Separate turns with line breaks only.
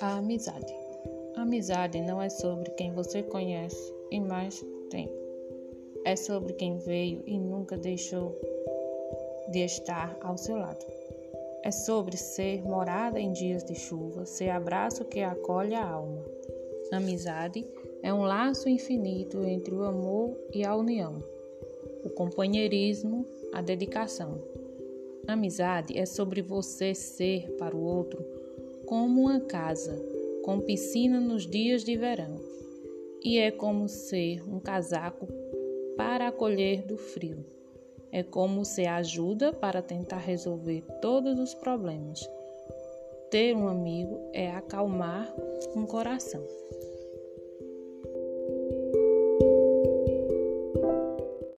A amizade. A amizade não é sobre quem você conhece e mais tempo. É sobre quem veio e nunca deixou de estar ao seu lado. É sobre ser morada em dias de chuva, ser abraço que acolhe a alma. Amizade é um laço infinito entre o amor e a união, o companheirismo, a dedicação. Amizade é sobre você ser para o outro como uma casa com piscina nos dias de verão, e é como ser um casaco para acolher do frio. É como ser ajuda para tentar resolver todos os problemas. Ter um amigo é acalmar um coração.